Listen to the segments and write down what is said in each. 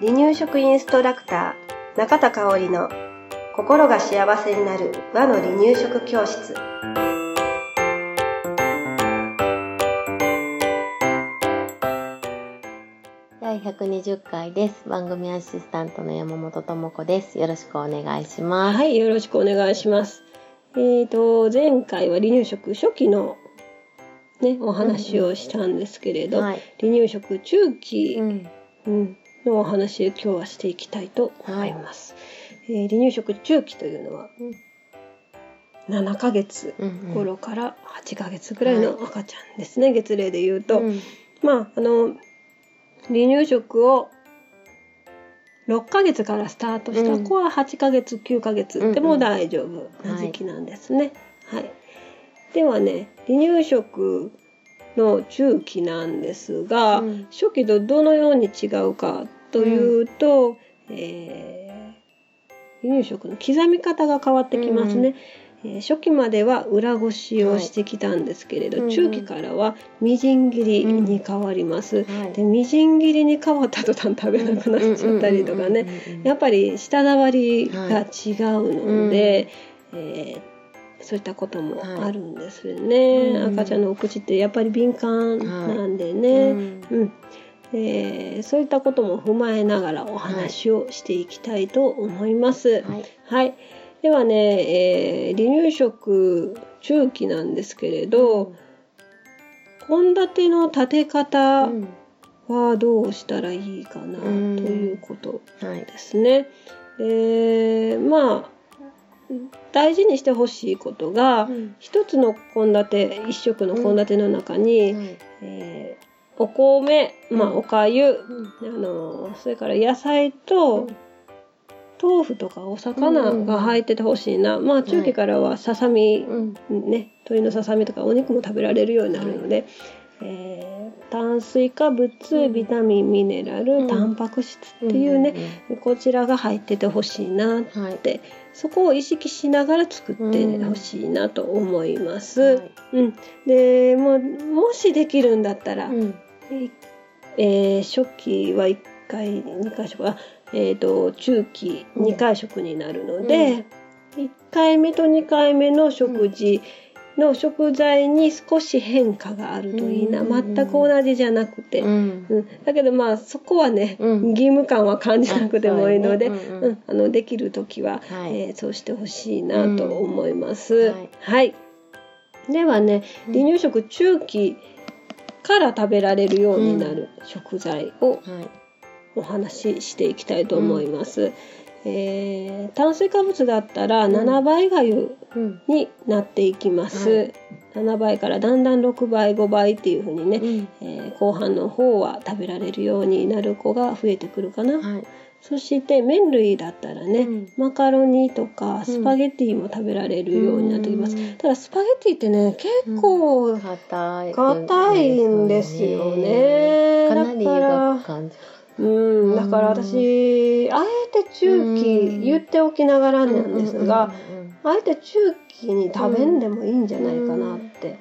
離乳食インストラクター中田香織の心が幸せになる和の離乳食教室第120回です。番組アシスタントの山本智子です。よろしくお願いします。はいよろしくお願いしますえーと前回は離乳食初期のねお話をしたんですけれど、はい。離乳食中期、のお話を今日はしていきたいと思います、えー離乳食中期というのは7ヶ月うんうん。頃から8ヶ月ぐらいの赤ちゃんですね、月齢で言うと、うん。まああの離乳食を6ヶ月からスタートした子は8ヶ月9ヶ月でも大丈夫な時期なんですね。はい、ではね離乳食の中期なんですが、うん。初期とどのように違うかというと、えー離乳食の刻み方が変わってきますね。えー初期までは裏ごしをしてきたんですけれど、はい中期からはみじん切りに変わります。はい。でみじん切りに変わった途端食べなくなっちゃったりとかね。やっぱり舌触りが違うので、えーそういったこともあるんですよね、はいうん。赤ちゃんのお口ってやっぱり敏感なんでうんね、うん。えーそういったことも踏まえながらお話をしていきたいと思います。はい。はい、ではね、えー離乳食中期なんですけれど献立の立て方、うん。はどうしたらいいかなとうんいうことはい。ですね。えーまあ大事にしてほしいことが、うん。一つの献立一食の献立の中に、はい。えーお米、まあ、うん。おかゆ、うん。あのそれから野菜と、うん。豆腐とかお魚が入っててほしいな、まあ中期からはささみ、うんね、鶏のささみとかお肉も食べられるようになるので、えー炭水化物うん。ビタミンミネラル、うん。タンパク質っていうね、こちらが入っててほしいなはい。そこを意識しながら作ってほしいなと思います。はいうん。でもうもしできるんだったら、うん。えー初期は1回2回食あえー、と中期2回食になるので、1回目と2回目の食事の食材に少し変化があるといいな、うん全く同じじゃなくて、うん。うん。だけどまあそこはね、うん。義務感は感じなくてもいいので、うん。あのできる時は、はい。えーそうしてほしいなと思います。うん。はい。はい、ではねうん。離乳食中期から食べられるようになる食材をはい。お話ししていきたいと思います。えー炭水化物だったらん。7倍がゆうんになっていきます。はい7倍からだんだん6倍5倍っていう風にね、うんえー後半の方は食べられるようになる子が増えてくるかな。はい。そして麺類だったらね、うんマカロニとかスパゲティも食べられるようになってきます。うんただスパゲティってね結構硬い。んですよね。かなりうん、だから私、あえて中期うん。言っておきながらなんですが、うんあえて中期に食べんでもいいんじゃないかなって、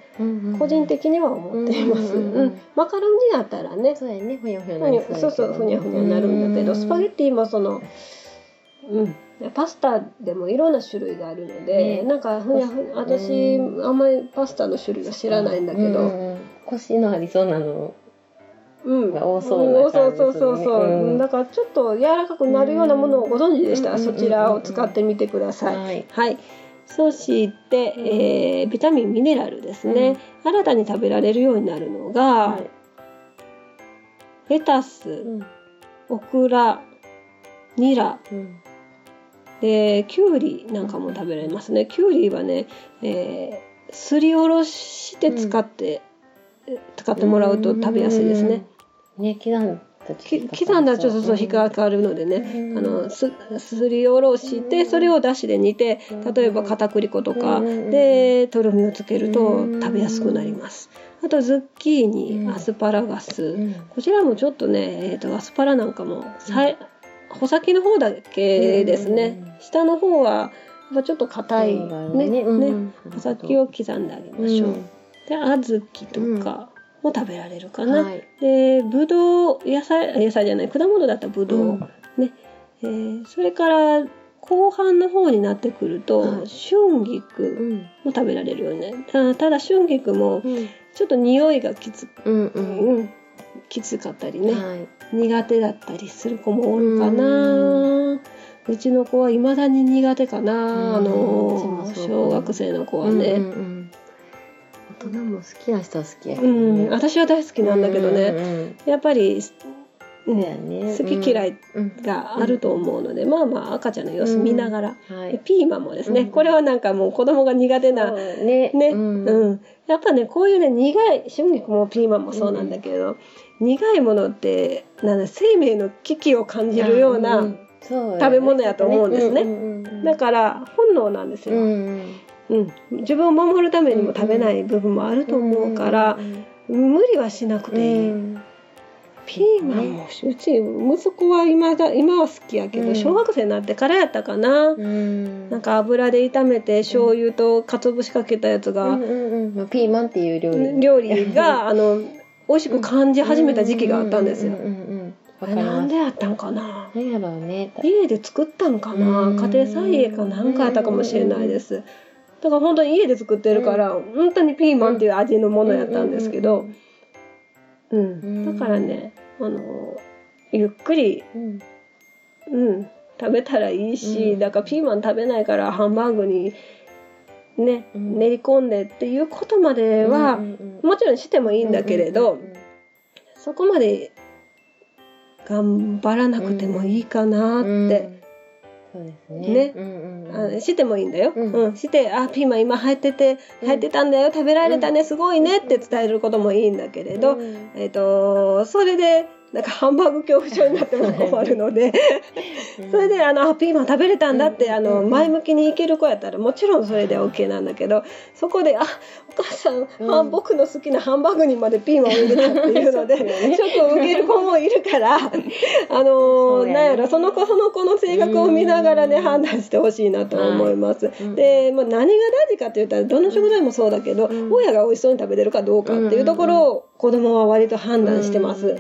個人的には思っています。うんうんマカロニだったらね、そうやねふにゃふにゃそうそうふにゃふにゃなるんだけど、スパゲッティもその、うん、パスタでもいろんな種類があるので、ね。なんかふにゃふにゃ私、うあんまりパスタの種類が知らないんだけど、うんうんコシのありそうなの。うん、が多そうな感じそうそうそうそう、うん。だからちょっと柔らかくなるようなものをご存知でした？ら、うん。そちらを使ってみてください。はいはい。そして、うん。えービタミンミネラルですね、新たに食べられるようになるのが、はい。レタス、うん。オクラニラ。うん。できゅうりなんかも食べられますね。きゅうりはね、えーすりおろして使って、使ってもらうと食べやすいですね。ね刻ん刻んだらちょっとそう引っかかるのでね、うん。あのすすりおろしてそれをだしで煮て例えば片栗粉とかうん。でとろみをつけるとうん。食べやすくなります。あとズッキーニうん。アスパラガス。うん。こちらもちょっとね、えー、とアスパラなんかもさい穂先の方だけですね。下の方はやっぱちょっと硬いねね。うん。穂先を刻んであげましょう。で小豆とかも食べられるかな。はい。でぶどう野菜野菜じゃない果物だったらぶどう、うん。ね、えーそれから後半の方になってくると、はい。春う菊ん。も食べられるよね。たただ春菊もうん。ちょっと匂いがきつ,、うんううん。んきつかったりね、はい。苦手だったりする子もおるかな、うちの子はいまだに苦手かな、あの小学生の子はね、うんうんうん大人も好きな人は好きやけうどね。ん私は大好きなんだけどね、うんうんやっぱり、うんね。ね好き嫌いうん。があると思うので、まあまあ赤ちゃんの様子見ながら、ではい。ピーマンもですね、うん。これはなんかもう子供が苦手なね。ね、ううん。んやっぱねこういうね苦い春菊もピーマンもそうなんだけど、苦いものってなんだ生命の危機を感じるような、食べ物やと思うんですね。うんうんうんだから本能なんですよ、うん。うんうん自分を守るためにも食べない部分もあると思うから、無理はしなくうていい。ん。ピーマンもうち息子は今だ今は好きやけど、うん。小学生になってからやったかな、うん。なんか油で炒めて醤油と鰹節かけたやつが、うんうんうん。まあピーマンっていう料理。料理が あの美味しく感じ始めた時期があったんですよ。なんでやったんかな。なんやろうね。家で作ったんかな。うん。家庭菜園かなんかやったかもしれないです。だから本当に家で作ってるから、本当にピーマンっていう味のものやったんですけど、うんんだからねあのゆっくりうん。うん、食べたらいいし、うん。だからピーマン食べないからハンバーグにね、うん。練り込んでっていうことまでは、うんうんもちろんしてもいいんだけれど、うんうんうん。そこまで頑張らなくてもいいかなって、うんそうですね。ね。うんうんうん。あしてもいいんだよ、ううん。んしてあピーマン今入っててうん。入ってたんだよ。食べられたね。すごいねって伝えることもいいんだけれど、うん。えっ、とそれでなんかハンバーグ恐怖症になっても困るので。それであのあピーマン食べれたんだって、うん。あのうん。前向きにいける子やったらもちろんそれで OK なんだけどそこで「あお母さん、あうん僕の好きなハンバーグにまでピーマンを入れた」っていうのでそうだよね。ちょっと受ける子もいるから あのなんやろその子その子の性格を見ながらねうん。判断してほしいなと思います。うん。で、まあ、何が大事かって言ったらどの食材もそうだけど、うん。親が美味しそうに食べてるかどうかっていうところを子供は割と判断してます。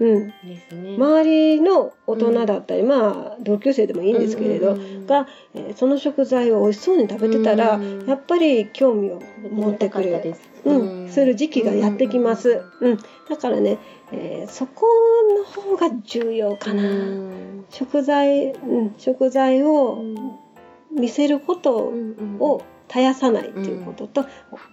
うん。ですね周りの大人だったり、まあ同級生でもいいんですけれど、うんうんうんが、えーその食材を美味しそうに食べてたら、うんやっぱり興味を持ってくる、食べてみたかったですうん。する時期がやってきます、うん。だからね、えーそこの方が重要かな、うん。食材、うん、食材を見せることを絶やさないっていうことと、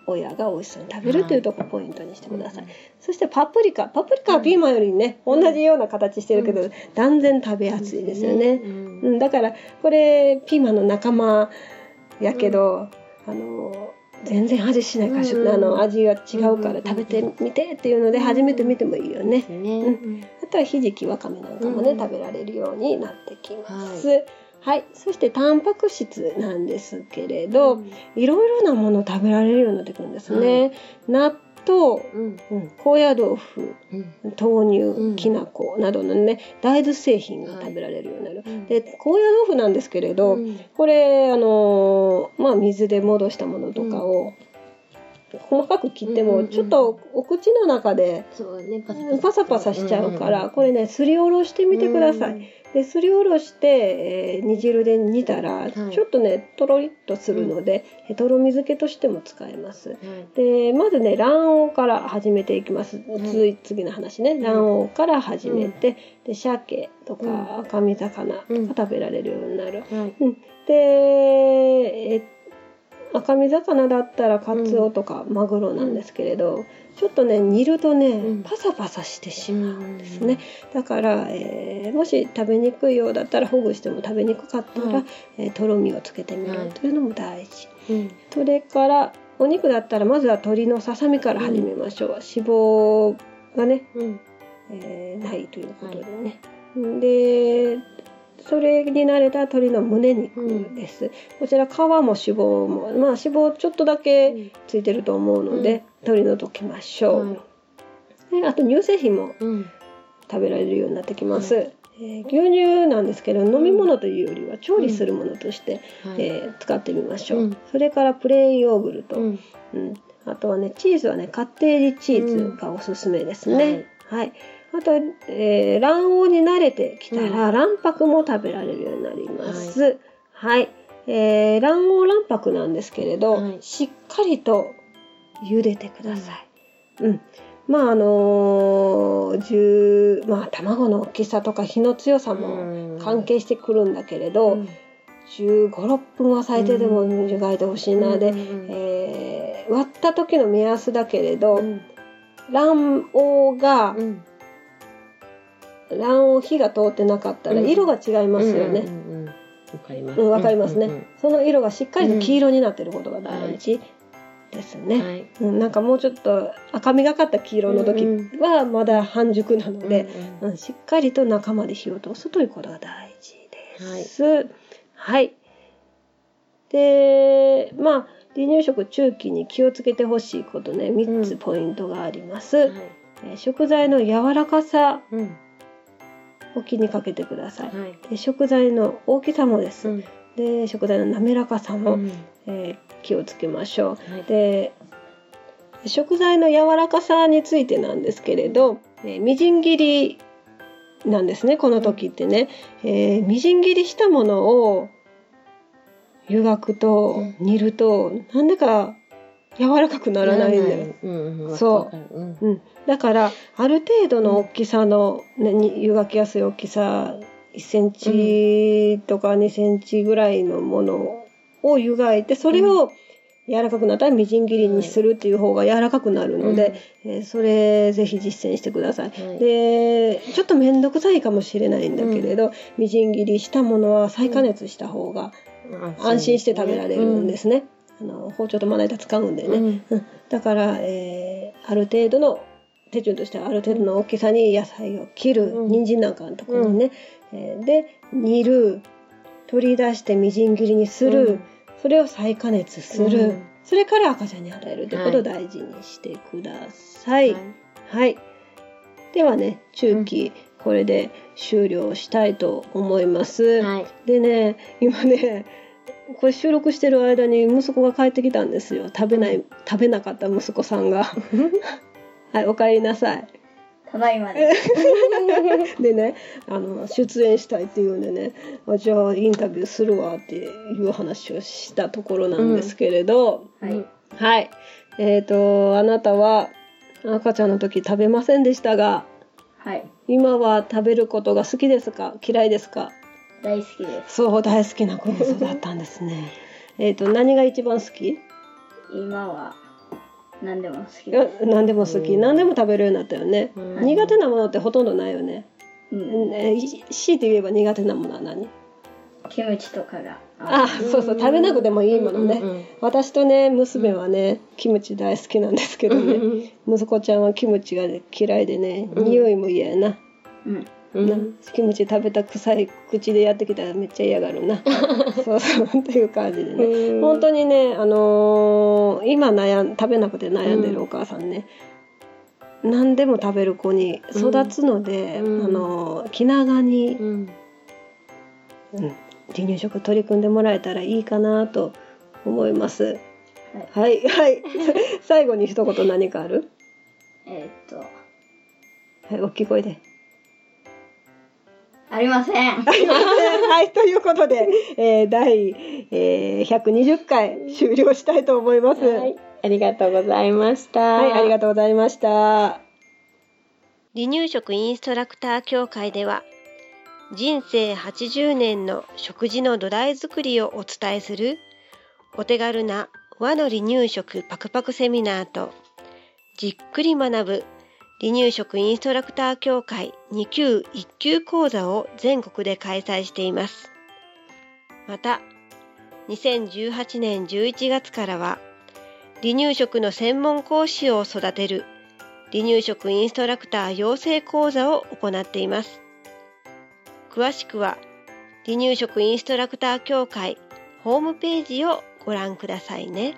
親が美味しそうに食べるっていうところをポイントにしてください、そしてパプリカ。パプリカはピーマンよりね、同じような形してるけど、う断然食べやすいですよね、うん。うん、だからこれピーマンの仲間やけど、あの全然味しないかしうん。あの味が違うからうん。食べてみてっていうので初めて見てもいいよ。ね。うん。あとはひじきわかめなんかもね、うん。食べられるようになってきます。はい、そしてタンパク質なんですけれど、いろいろなものを食べられるようになってくるんですね。納豆、うん。うん、高野豆腐、うん。豆うん。乳、きな粉などのね大豆製品が食べられるようになる。うん。で高野豆腐なんですけれど、うん。これあのーまあ水で戻したものとかを、細かく切ってうんうんうん。もちょっとお口の中でパサパサしちゃうから、これねすりおろしてみてください。ですりおろして、えー煮汁で煮たら、い。ちょっとねとろりっとするので、えとろみ漬けとしても使えます。はい。でまずね卵黄から始めていきます、んつ次の話ね。卵黄から始めて、で鮭とうん。か赤身魚とかうん。食べられるようになる。はい。でえ赤身魚だったらカツオとかマグロなんですけれど、ちょっとね煮るとね、うんパサパサしてしまうんですうんね。だから、えーもし食べにくいようだったらほぐしても食べにくかったら、はいえーとろみをつけてみはいるというのも大事。うんそれからお肉だったらまずは鶏のささみから始めましょう。脂肪がね、うんえーないということでね。でそれに慣れた鶏の胸肉です、こちら皮も脂肪もまあ脂肪ちょっとだけついてると思うので、取り除きましょう、はい。であと乳製品もうん。食べられるようになってきます、えー牛乳なんですけど飲み物というよりは調理するものとして、はいえー使ってみましょう、うん。それからプレーンヨーグルト、うん。うんあとはねチーズはねカッテージチーズがおすすめですね。はい。あと、えー卵黄に慣れてきたら、う卵白も食べられるようになります。はい。えー卵黄卵白なんですけれど、はい。しっかりと茹でてください。うん。まああのー十まあ卵の大きさとか火の強さも関係してくるんだけれど、うん。15、6分は最低でも湯がいてほしいなで、うんうん。えー割った時の目安だけれど、うん。卵黄が、うん卵黄火が通ってなかったらうん色が違いますよね。わかります。うん、わかりますね、その色がしっかりと黄色になってることが大事ですね。うんはい。うん、なんかもうちょっと赤みがかった黄色の時うんはまだ半熟なので、うんうんしっかりと中まで火を通すということが大事です。はい。で、まあ、離乳食中期に気をつけてほしいことね、3つうんポイントがあります。はいえー食材の柔らかさうんを気にかけてください。はい。で食材の大きさもです。うんで、食材の滑らかさも、うんえー気をつけましょう。はいで食材の柔らかさについてなんですけれど、えーみじん切りなんですねこの時ってね、えーみじん切りしたものを湯がくとうん煮るとなんでか柔らかくならないんだよ、そう。うん。うん、だからある程度の大きさの、ね、に湯がきやすい大きさ1センチとか2センチぐらいのものを湯がいてそれを柔らかくなったらみじん切りにするっていう方が柔らかくなるので、えーそれぜひ実践してください。はい。でちょっと面倒くさいかもしれないんだけれど、みじん切りしたものは再加熱した方が安心して食べられるんですね。あの包丁とまな板使うんでね。うん。うんだから、えーある程度の手順としてはある程度の大きさに野菜を切る、うん。人参なんかのところにね、えーで煮る取り出してみじん切りにする、うん。それを再加熱する、うん。それから赤ちゃんに与えるということを大事にしてください。はい、ではね中期、これで終了したいと思います。はい。でね今ねこれ収録してる間に息子が帰ってきたんですよ。食べない食べなかった息子さんが。はいお帰りなさい。ただいまです。でねあの出演したいっていうんでねあじゃあインタビューするわっていう話をしたところなんですけれど、はい。はい。えっ、とあなたは赤ちゃんの時食べませんでしたがはい。今は食べることが好きですか？嫌いですか？大好きです。そう大好きな子に育ったんですね。えっと何が一番好き？今は何でも好き。であ何でも好き、うん。何でも食べるようになったよね、うん。苦手なものってほとんどないよね、す。うん。えーし強いて言えば苦手なものは何？キムチとかが。あそうそう食べなくてもいいものね、うんうん私とね娘はねキムチ大好きなんですけどね、うん息子ちゃんはキムチが嫌いでね、うん。匂いも嫌やな,、うん。うん。なキムチ食べた臭い口でやってきたらめっちゃ嫌がるな。そうそうっていう感じでね、うん。本当にね、あのー今悩ん食べなくて悩んでるお母さんね、何でも食べる子に育つので、うん。あのー気長に、うん。うん離乳食取り組んでもらえたらいいかなと思います。はい。はいはい。最後に一言何かある？えーっと、はい大きい声で。ありません。はいということで、えー第、えー120回終了したいと思います。はいありがとうございましたはい、ありがとうございました。離乳食インストラクター協会では人生80年の食事の土台作りをお伝えするお手軽な和の離乳食パクパクセミナーとじっくり学ぶ離乳食インストラクター協会2級1級講座を全国で開催しています。また、2018年11月からは離乳食の専門講師を育てる離乳食インストラクター養成講座を行っています。詳しくは離乳食インストラクター協会ホームページをご覧くださいね。